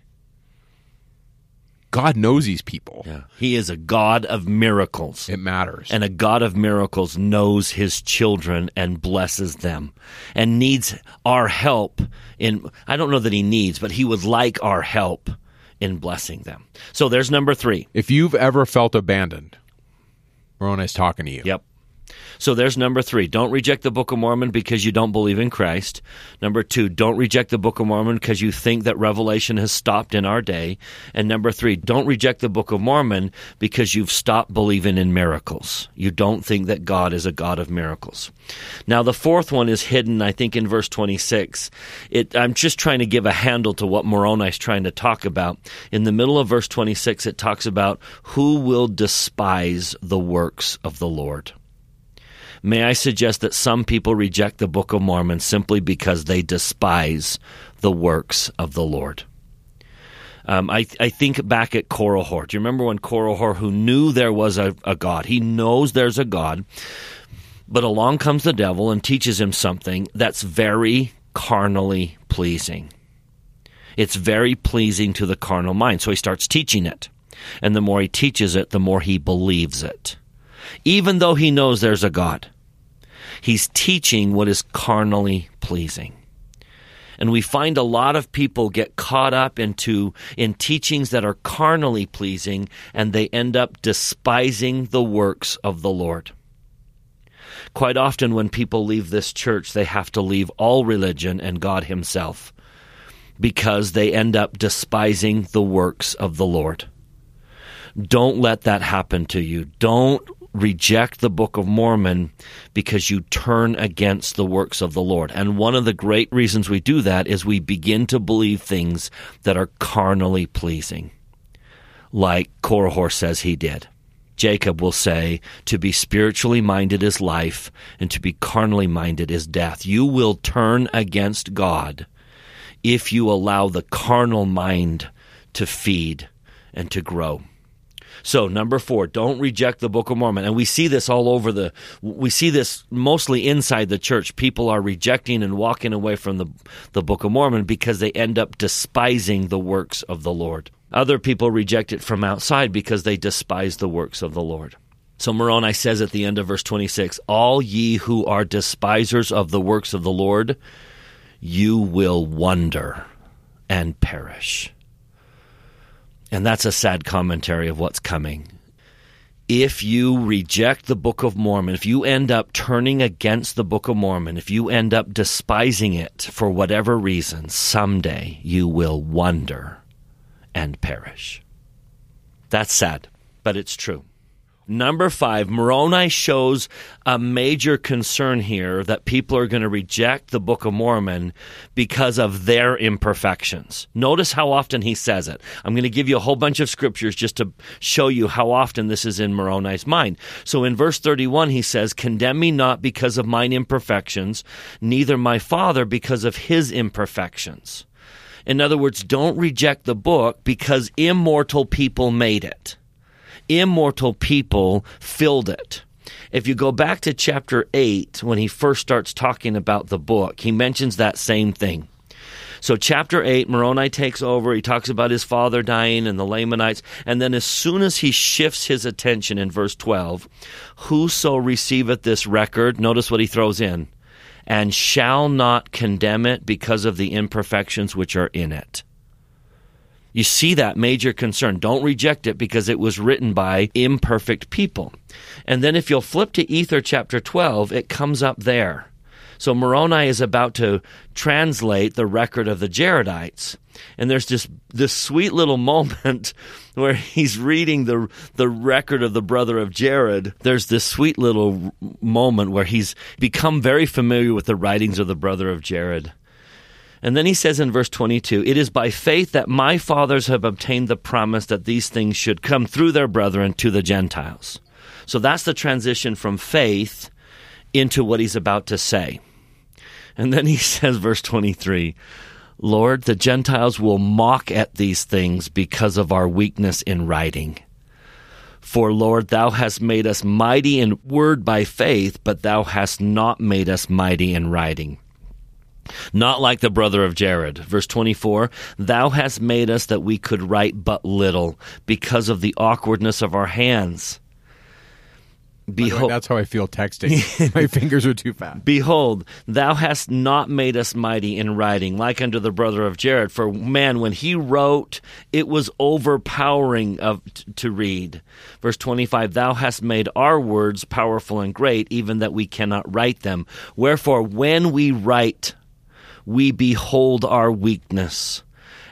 God knows these people. Yeah. He is a God of miracles. It matters. And a God of miracles knows his children and blesses them and needs our help in I don't know that he needs, but he would like our help in blessing them. So there's number 3. If you've ever felt abandoned, Moroni's talking to you. Yep. So there's number three. Don't reject the Book of Mormon because you don't believe in Christ. Number two, don't reject the Book of Mormon because you think that Revelation has stopped in our day. And number three, don't reject the Book of Mormon because you've stopped believing in miracles. You don't think that God is a God of miracles. Now, the fourth one is hidden, I think, in verse 26. It, I'm just trying to give a handle to what Moroni is trying to talk about. In the middle of verse 26, it talks about who will despise the works of the Lord. May I suggest that some people reject the Book of Mormon simply because they despise the works of the Lord. Um, I, I think back at Korihor. Do you remember when Korihor, who knew there was a, a God, he knows there's a God, but along comes the devil and teaches him something that's very carnally pleasing. It's very pleasing to the carnal mind. So he starts teaching it. And the more he teaches it, the more he believes it even though he knows there's a God. He's teaching what is carnally pleasing. And we find a lot of people get caught up into in teachings that are carnally pleasing and they end up despising the works of the Lord. Quite often when people leave this church, they have to leave all religion and God himself because they end up despising the works of the Lord. Don't let that happen to you. Don't reject the Book of Mormon because you turn against the works of the Lord. And one of the great reasons we do that is we begin to believe things that are carnally pleasing, like Korihor says he did. Jacob will say, To be spiritually minded is life, and to be carnally minded is death. You will turn against God if you allow the carnal mind to feed and to grow. So, number four, don't reject the Book of Mormon. And we see this all over the, we see this mostly inside the church. People are rejecting and walking away from the, the Book of Mormon because they end up despising the works of the Lord. Other people reject it from outside because they despise the works of the Lord. So Moroni says at the end of verse 26 All ye who are despisers of the works of the Lord, you will wonder and perish. And that's a sad commentary of what's coming. If you reject the Book of Mormon, if you end up turning against the Book of Mormon, if you end up despising it for whatever reason, someday you will wonder and perish. That's sad, but it's true. Number five, Moroni shows a major concern here that people are going to reject the Book of Mormon because of their imperfections. Notice how often he says it. I'm going to give you a whole bunch of scriptures just to show you how often this is in Moroni's mind. So in verse 31, he says, Condemn me not because of mine imperfections, neither my father because of his imperfections. In other words, don't reject the book because immortal people made it immortal people filled it. If you go back to chapter 8, when he first starts talking about the book, he mentions that same thing. So, chapter 8, Moroni takes over. He talks about his father dying and the Lamanites. And then, as soon as he shifts his attention in verse 12, whoso receiveth this record, notice what he throws in, and shall not condemn it because of the imperfections which are in it. You see that major concern. Don't reject it because it was written by imperfect people. And then if you'll flip to Ether chapter 12, it comes up there. So Moroni is about to translate the record of the Jaredites. And there's this this sweet little moment where he's reading the the record of the brother of Jared. There's this sweet little moment where he's become very familiar with the writings of the brother of Jared. And then he says in verse 22 It is by faith that my fathers have obtained the promise that these things should come through their brethren to the Gentiles. So that's the transition from faith into what he's about to say. And then he says, verse 23 Lord, the Gentiles will mock at these things because of our weakness in writing. For, Lord, thou hast made us mighty in word by faith, but thou hast not made us mighty in writing. Not like the brother of Jared. Verse 24 Thou hast made us that we could write but little because of the awkwardness of our hands. Behold, That's how I feel texting. My fingers are too fast. Behold, thou hast not made us mighty in writing, like unto the brother of Jared. For man, when he wrote, it was overpowering of t- to read. Verse twenty-five: Thou hast made our words powerful and great, even that we cannot write them. Wherefore, when we write, we behold our weakness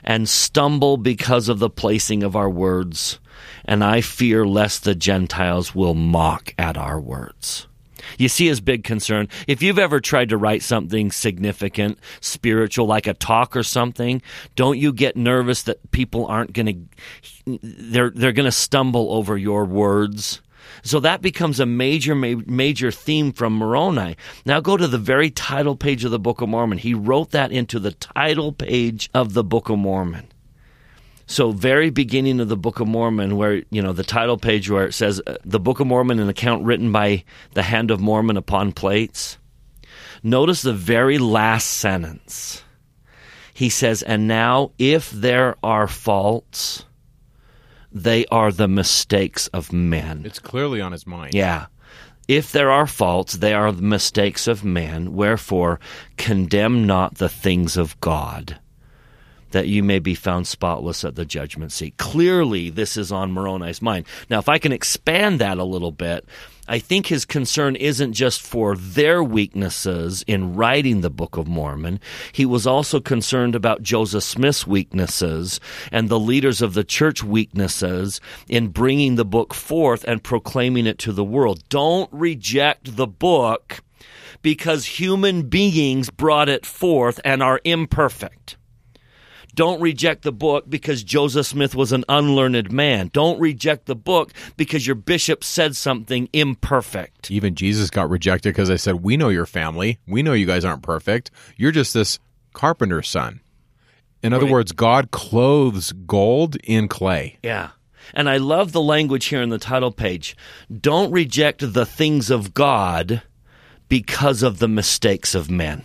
and stumble because of the placing of our words. And I fear lest the Gentiles will mock at our words. You see his big concern. If you've ever tried to write something significant, spiritual, like a talk or something, don't you get nervous that people aren't going to, they're, they're going to stumble over your words? So that becomes a major, ma- major theme from Moroni. Now go to the very title page of the Book of Mormon. He wrote that into the title page of the Book of Mormon. So, very beginning of the Book of Mormon, where, you know, the title page where it says uh, the Book of Mormon, an account written by the hand of Mormon upon plates. Notice the very last sentence. He says, And now, if there are faults, they are the mistakes of men. It's clearly on his mind. Yeah. If there are faults, they are the mistakes of man. Wherefore, condemn not the things of God, that you may be found spotless at the judgment seat. Clearly, this is on Moroni's mind. Now, if I can expand that a little bit, I think his concern isn't just for their weaknesses in writing the Book of Mormon. He was also concerned about Joseph Smith's weaknesses and the leaders of the church weaknesses in bringing the book forth and proclaiming it to the world. Don't reject the book because human beings brought it forth and are imperfect. Don't reject the book because Joseph Smith was an unlearned man. Don't reject the book because your bishop said something imperfect. Even Jesus got rejected because I said, We know your family. We know you guys aren't perfect. You're just this carpenter's son. In other Right. words, God clothes gold in clay. Yeah. And I love the language here in the title page. Don't reject the things of God because of the mistakes of men.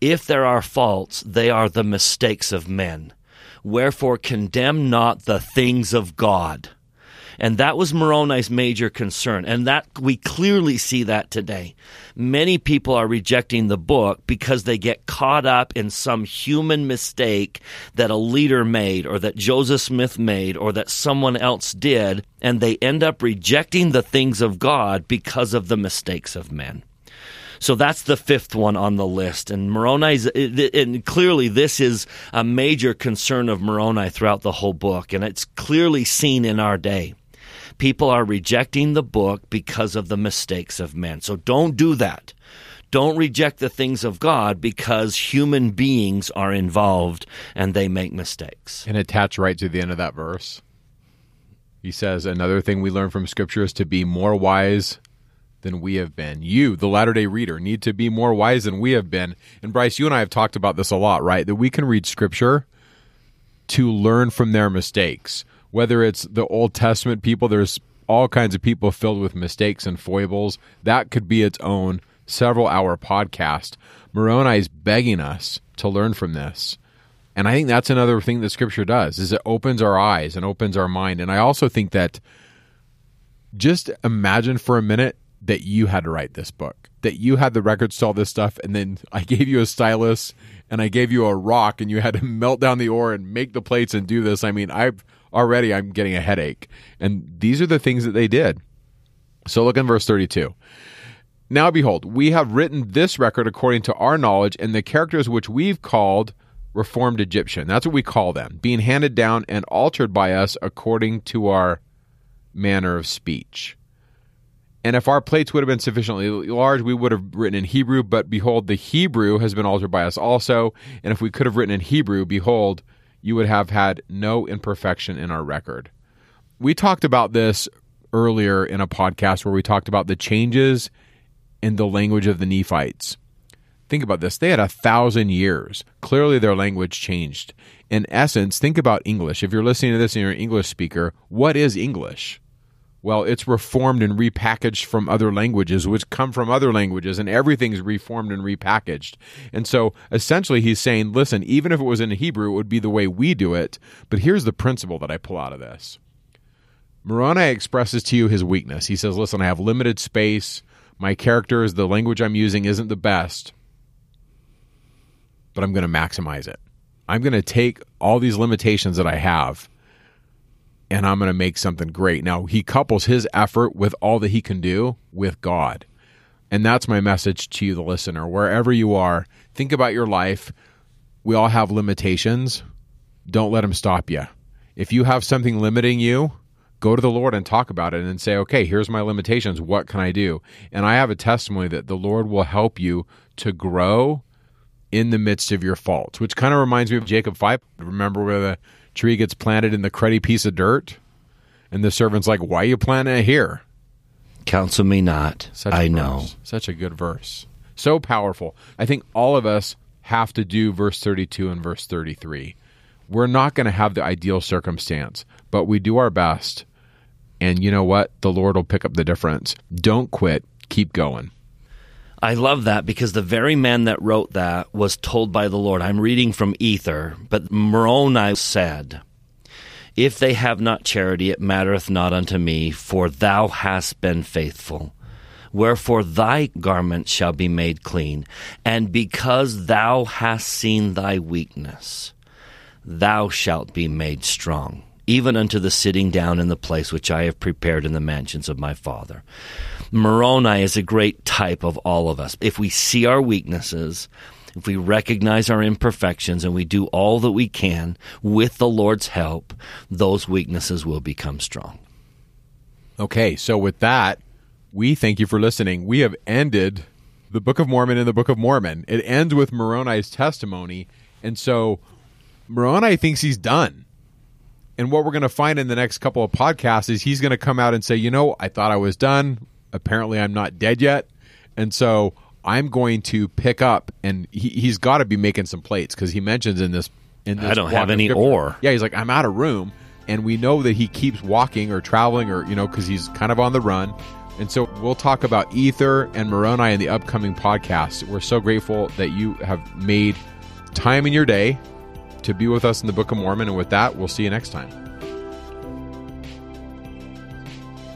If there are faults, they are the mistakes of men. Wherefore, condemn not the things of God. And that was Moroni's major concern. And that we clearly see that today. Many people are rejecting the book because they get caught up in some human mistake that a leader made or that Joseph Smith made or that someone else did. And they end up rejecting the things of God because of the mistakes of men. So that's the fifth one on the list. And Moroni's, and clearly this is a major concern of Moroni throughout the whole book. And it's clearly seen in our day. People are rejecting the book because of the mistakes of men. So don't do that. Don't reject the things of God because human beings are involved and they make mistakes. And attach right to the end of that verse. He says, Another thing we learn from Scripture is to be more wise than we have been. You, the latter day reader, need to be more wise than we have been. And Bryce, you and I have talked about this a lot, right? That we can read Scripture to learn from their mistakes. Whether it's the Old Testament people, there's all kinds of people filled with mistakes and foibles. That could be its own several hour podcast. Moroni is begging us to learn from this. And I think that's another thing that scripture does is it opens our eyes and opens our mind. And I also think that just imagine for a minute that you had to write this book, that you had the records to all this stuff, and then I gave you a stylus and I gave you a rock and you had to melt down the ore and make the plates and do this. I mean, I've already I'm getting a headache. And these are the things that they did. So look in verse 32. Now behold, we have written this record according to our knowledge and the characters which we've called reformed Egyptian. That's what we call them, being handed down and altered by us according to our manner of speech. And if our plates would have been sufficiently large, we would have written in Hebrew, but behold, the Hebrew has been altered by us also. And if we could have written in Hebrew, behold, you would have had no imperfection in our record. We talked about this earlier in a podcast where we talked about the changes in the language of the Nephites. Think about this. They had a thousand years. Clearly, their language changed. In essence, think about English. If you're listening to this and you're an English speaker, what is English? Well, it's reformed and repackaged from other languages, which come from other languages, and everything's reformed and repackaged. And so essentially, he's saying, listen, even if it was in Hebrew, it would be the way we do it. But here's the principle that I pull out of this Moroni expresses to you his weakness. He says, Listen, I have limited space. My character is the language I'm using isn't the best, but I'm going to maximize it. I'm going to take all these limitations that I have and I'm going to make something great. Now, he couples his effort with all that he can do with God. And that's my message to you, the listener. Wherever you are, think about your life. We all have limitations. Don't let them stop you. If you have something limiting you, go to the Lord and talk about it and say, okay, here's my limitations. What can I do? And I have a testimony that the Lord will help you to grow in the midst of your faults, which kind of reminds me of Jacob 5. Remember where the tree gets planted in the cruddy piece of dirt? And the servant's like, why are you planting it here? Counsel me not. Such I know. Such a good verse. So powerful. I think all of us have to do verse 32 and verse 33. We're not going to have the ideal circumstance, but we do our best. And you know what? The Lord will pick up the difference. Don't quit. Keep going. I love that because the very man that wrote that was told by the Lord. I'm reading from Ether, but Moroni said, If they have not charity, it mattereth not unto me, for thou hast been faithful. Wherefore thy garment shall be made clean, and because thou hast seen thy weakness, thou shalt be made strong, even unto the sitting down in the place which I have prepared in the mansions of my Father. Moroni is a great type of all of us. If we see our weaknesses, if we recognize our imperfections and we do all that we can with the Lord's help, those weaknesses will become strong. Okay, so with that, we thank you for listening. We have ended the Book of Mormon and the Book of Mormon. It ends with Moroni's testimony. And so Moroni thinks he's done. And what we're going to find in the next couple of podcasts is he's going to come out and say, you know, I thought I was done. Apparently, I'm not dead yet. And so I'm going to pick up, and he, he's got to be making some plates because he mentions in this. In this I don't have any ore. Yeah, he's like, I'm out of room. And we know that he keeps walking or traveling or, you know, because he's kind of on the run. And so we'll talk about Ether and Moroni in the upcoming podcast. We're so grateful that you have made time in your day to be with us in the Book of Mormon. And with that, we'll see you next time.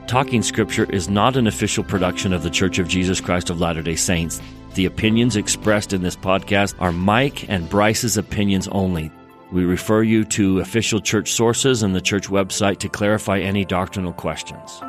Talking Scripture is not an official production of The Church of Jesus Christ of Latter day Saints. The opinions expressed in this podcast are Mike and Bryce's opinions only. We refer you to official church sources and the church website to clarify any doctrinal questions.